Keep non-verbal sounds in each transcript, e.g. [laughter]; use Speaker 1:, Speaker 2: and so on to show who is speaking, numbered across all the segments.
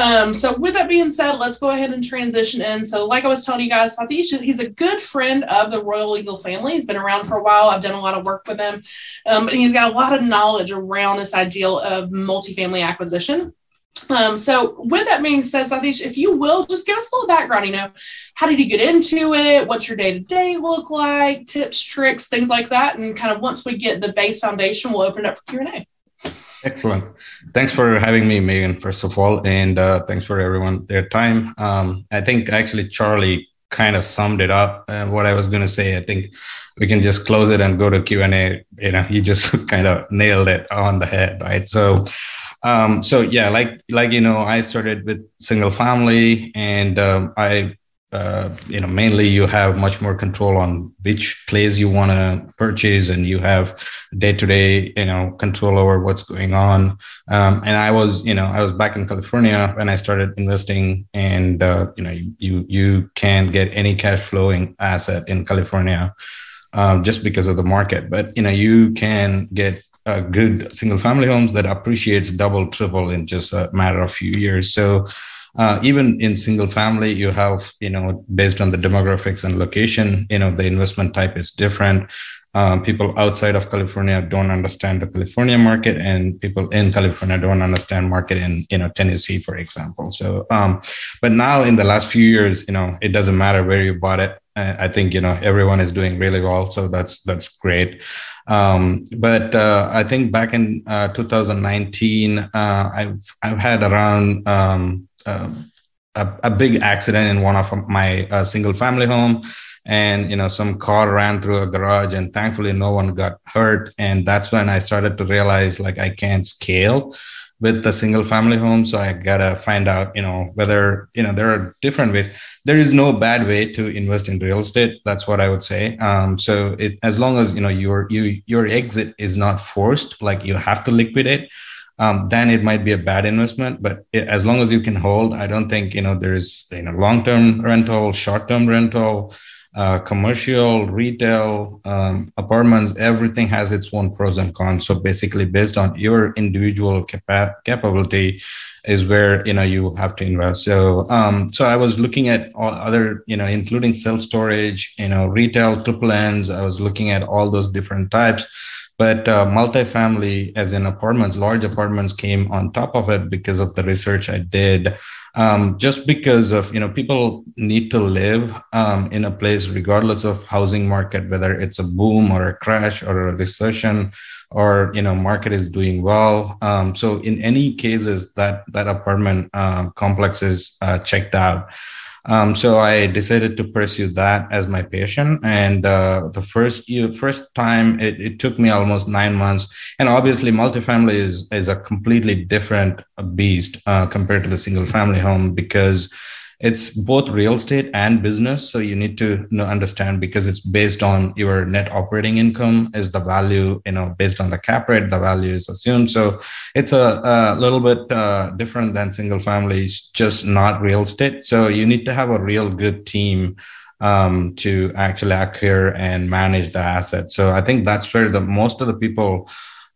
Speaker 1: Um, so with that being said, let's go ahead and transition in. So like I was telling you guys, Satish, he's a good friend of the Royal Eagle family. He's been around for a while. I've done a lot of work with him. Um, and he's got a lot of knowledge around this ideal of multifamily acquisition. Um, so with that being said, Satish, if you will just give us a little background, you know, how did you get into it? What's your day to day look like? Tips, tricks, things like that. And kind of once we get the base foundation, we'll open it up for Q&A.
Speaker 2: Excellent. Thanks for having me, Megan, first of all. And uh, thanks for everyone their time. Um, I think actually Charlie kind of summed it up uh, what I was going to say. I think we can just close it and go to Q&A. You know, he just [laughs] kind of nailed it on the head, right? So um, so yeah, like like you know, I started with single family, and um, I uh, you know mainly you have much more control on which place you want to purchase, and you have day to day you know control over what's going on. Um, and I was you know I was back in California when I started investing, and uh, you know you you can't get any cash flowing asset in California. Um, just because of the market. But you know, you can get uh, good single family homes that appreciates double triple in just a matter of few years so uh, even in single family you have you know based on the demographics and location you know the investment type is different. Um, people outside of california don't understand the california market and people in california don't understand market in you know tennessee for example. So um, but now in the last few years you know it doesn't matter where you bought it. I think you know everyone is doing really well so that's that's great. Um, but uh, I think back in uh, 2019, uh, I've I've had around um, a, a, big accident in one of my uh, single family home, and you know some car ran through a garage, and thankfully no one got hurt. And that's when I started to realize like I can't scale with the single family home. So i gotta find out you know whether you know there are different ways. There is no bad way to invest in real estate. That's what i would say. Um, so it, as long as you know your you your exit is not forced like you have to liquidate um, then it might be a bad investment but it, as long as you can hold i don't think you know there's you know long-term rental short-term rental uh, commercial, retail, um, apartments, everything has its own pros and cons. So basically, based on your individual capa- capability, is where you know you have to invest. So, um, so I was looking at all other, you know, including self storage, you know, retail, triple ends. I was looking at all those different types but uh, multifamily as in apartments large apartments came on top of it because of the research i did um, just because of you know people need to live um, in a place regardless of housing market whether it's a boom or a crash or a recession or you know market is doing well. Um, so in any cases that that apartment uh, complex is uh, checked out um, so I decided to pursue that as my passion. And uh, the first year, first time, it, it, took me almost nine months. And obviously, multifamily is is a completely different beast uh, compared to the single family home because it's both real estate and business so you need to know, understand because it's based on your net operating income is the value you know based on the cap rate the value is assumed. So it's a, a little bit uh, different than single families just not real estate. So you need to have a real good team um, to actually acquire and manage the asset. So i think that's where the most of the people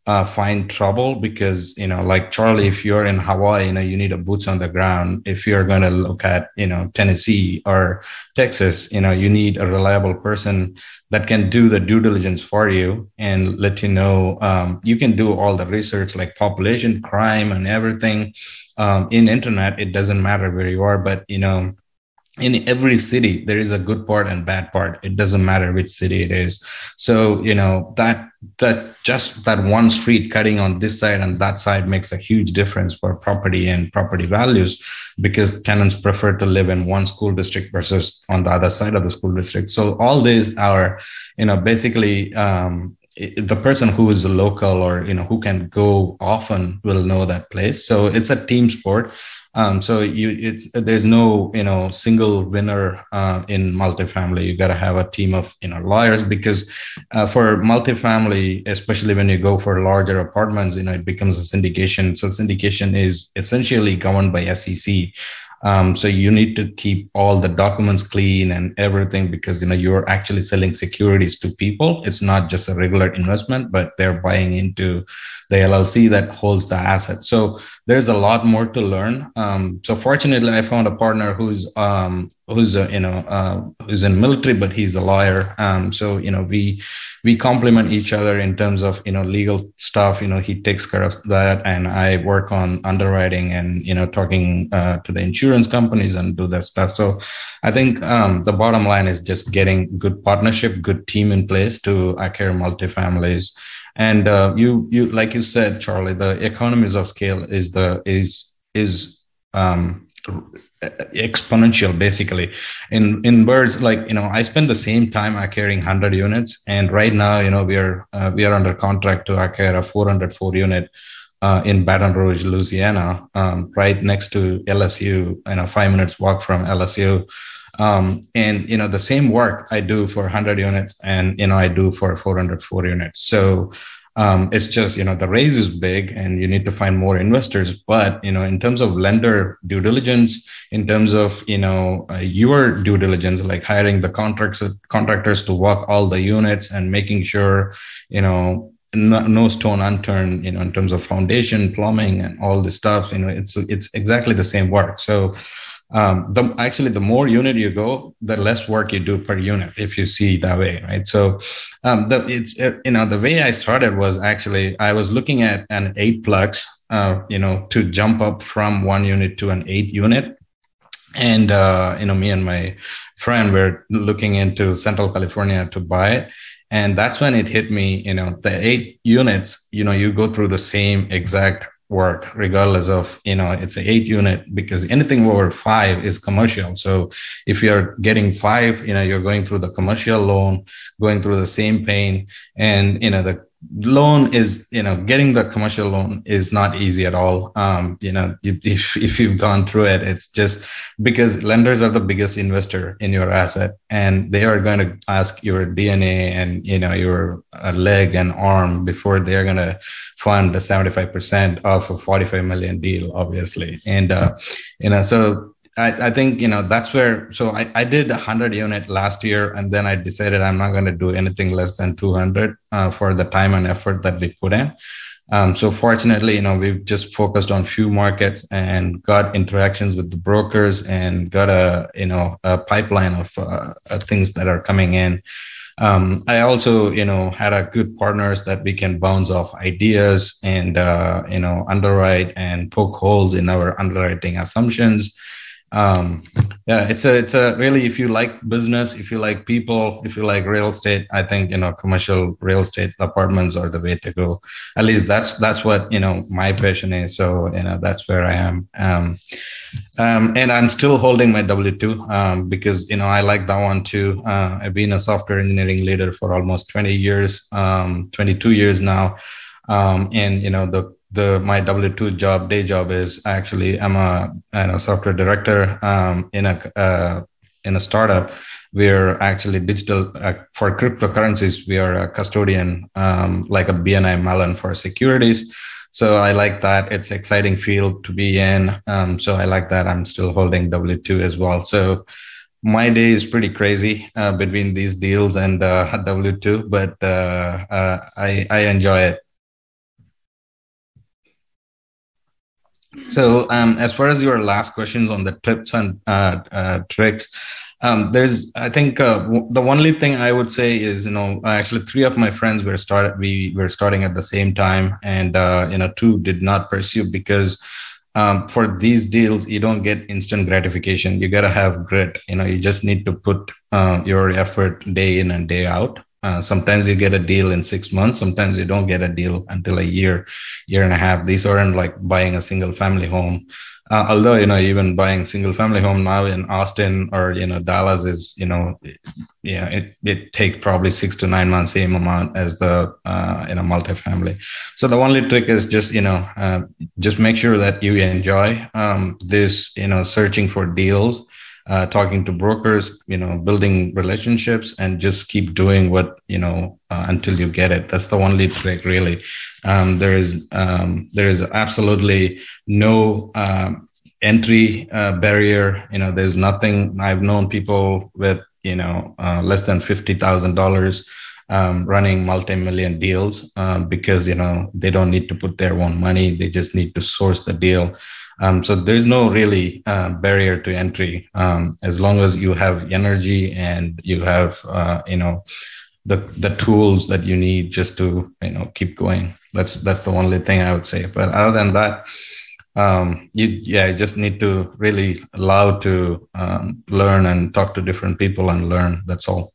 Speaker 2: uh, find trouble because you know like charlie if you're in hawaii you know you need a boots on the ground. If you're going to look at you know tennessee or texas you know you need a reliable person that can do the due diligence for you and let you know um, you can do all the research like population crime and everything. Um, in internet it doesn't matter where you are but you know in every city there is a good part and bad part. It doesn't matter which city it is. So you know that that just that one street cutting on this side and that side makes a huge difference for property and property values because tenants prefer to live in one school district versus on the other side of the school district. So all these are you know basically um, the person who is a local or you know who can go often will know that place. So it's a team sport um, so you, it's there's no you know single winner uh, in multifamily. You got to have a team of you know lawyers because uh, for multifamily, especially when you go for larger apartments, you know it becomes a syndication. So syndication is essentially governed by SEC. Um, so you need to keep all the documents clean and everything because you know you're actually selling securities to people. It's not just a regular investment, but they're buying into the LLC that holds the asset. So there's a lot more to learn. Um, so fortunately, I found a partner who's um, who's a, you know uh, who's in military, but he's a lawyer. Um, so you know we we complement each other in terms of you know legal stuff. You know he takes care of that, and I work on underwriting and you know talking uh, to the insurance companies and do that stuff. So I think um, the bottom line is just getting good partnership, good team in place to care multifamilies. And uh, you you like you said, Charlie, the economies of scale is the is is um, exponential basically. In in birds like you know i spend the same time carrying 100 units. And right now you know we are uh, we are under contract to acquire a 404 unit uh, in baton rouge louisiana um, right next to lsu you know five minutes walk from lsu um, and you know the same work i do for 100 units and you know i do for 404 units. So um, it's just you know the raise is big and you need to find more investors. But you know in terms of lender due diligence in terms of you know uh, your due diligence like hiring the contracts contractors to walk all the units and making sure you know no, stone unturned you know in terms of foundation plumbing and all this stuff you know it's it's exactly the same work. So um, the actually the more unit you go the less work you do per unit if you see that way right? So um, the it's uh, you know the way i started was actually i was looking at an eight plex uh, you know to jump up from one unit to an eight unit. And uh, you know me and my friend were looking into central california to buy it. And that's when it hit me you know the eight units you know you go through the same exact work regardless of you know it's an eight unit because anything over five is commercial. So if you're getting five you know you're going through the commercial loan going through the same pain and you know the loan is you know getting the commercial loan is not easy at all. Um, you know if, [laughs] if you've gone through it it's just because lenders are the biggest investor in your asset and they are going to ask your dna and you know your uh, leg and arm before they're going to fund the 75% of a 45 million deal obviously. And uh, you know so I, I think you know that's where so I, I did a hundred unit last year and then I decided I'm not going to do anything less than 200 uh, for the time and effort that we put in. Um, so fortunately, you know, we've just focused on few markets and got interactions with the brokers and got a you know a pipeline of uh, things that are coming in. Um, I also, you know, had a good partners that we can bounce off ideas and, uh, you know, underwrite and poke holes in our underwriting assumptions um, yeah it's a it's a really if you like business if you like people if you like real estate i think you know commercial real estate apartments are the way to go. At least that's that's what you know my passion is. So you know that's where i am. Um, um, and i'm still holding my w2 um, because you know i like that one too. Uh, i've been a software engineering leader for almost 20 years um, 22 years now. Um, and you know the the my W two job day job is actually I'm a, a software director um, in a uh, in a startup. We're actually digital uh, for cryptocurrencies. We are a custodian, um, like a BNY Mellon for securities. So I like that. It's exciting field to be in. Um, so I like that. I'm still holding W two as well. So my day is pretty crazy uh, between these deals and uh, [laughs] W two, but uh, uh, I I enjoy it. So, um, as far as your last questions on the tips and uh, uh, tricks, um, there's, I think, uh, w- the only thing I would say is, you know, actually three of my friends were started. We were starting at the same time, and uh, you know, two did not pursue because um, for these deals, you don't get instant gratification. You gotta have grit. You know, you just need to put uh, your effort day in and day out. Uh, sometimes you get a deal in six months. Sometimes you don't get a deal until a year, year and a half. These aren't like buying a single family home. Uh, although you know even buying single family home now in austin or you know dallas is you know yeah it, it takes probably six to nine months same amount as the uh, in a multifamily so the only trick is just you know uh, just make sure that you enjoy um, this you know searching for deals uh, talking to brokers, you know, building relationships, and just keep doing what you know uh, until you get it. That's the only trick, really. Um, there is um, there is absolutely no um, entry uh, barrier. You know, there's nothing. I've known people with you know uh, less than fifty thousand dollars um, running multi-million deals um, because you know they don't need to put their own money; they just need to source the deal. Um, so there's no really uh, barrier to entry um, as long as you have energy and you have uh, you know the the tools that you need just to you know keep going. That's that's the only thing I would say. But other than that, um, you yeah, you just need to really allow to um, learn and talk to different people and learn. That's all.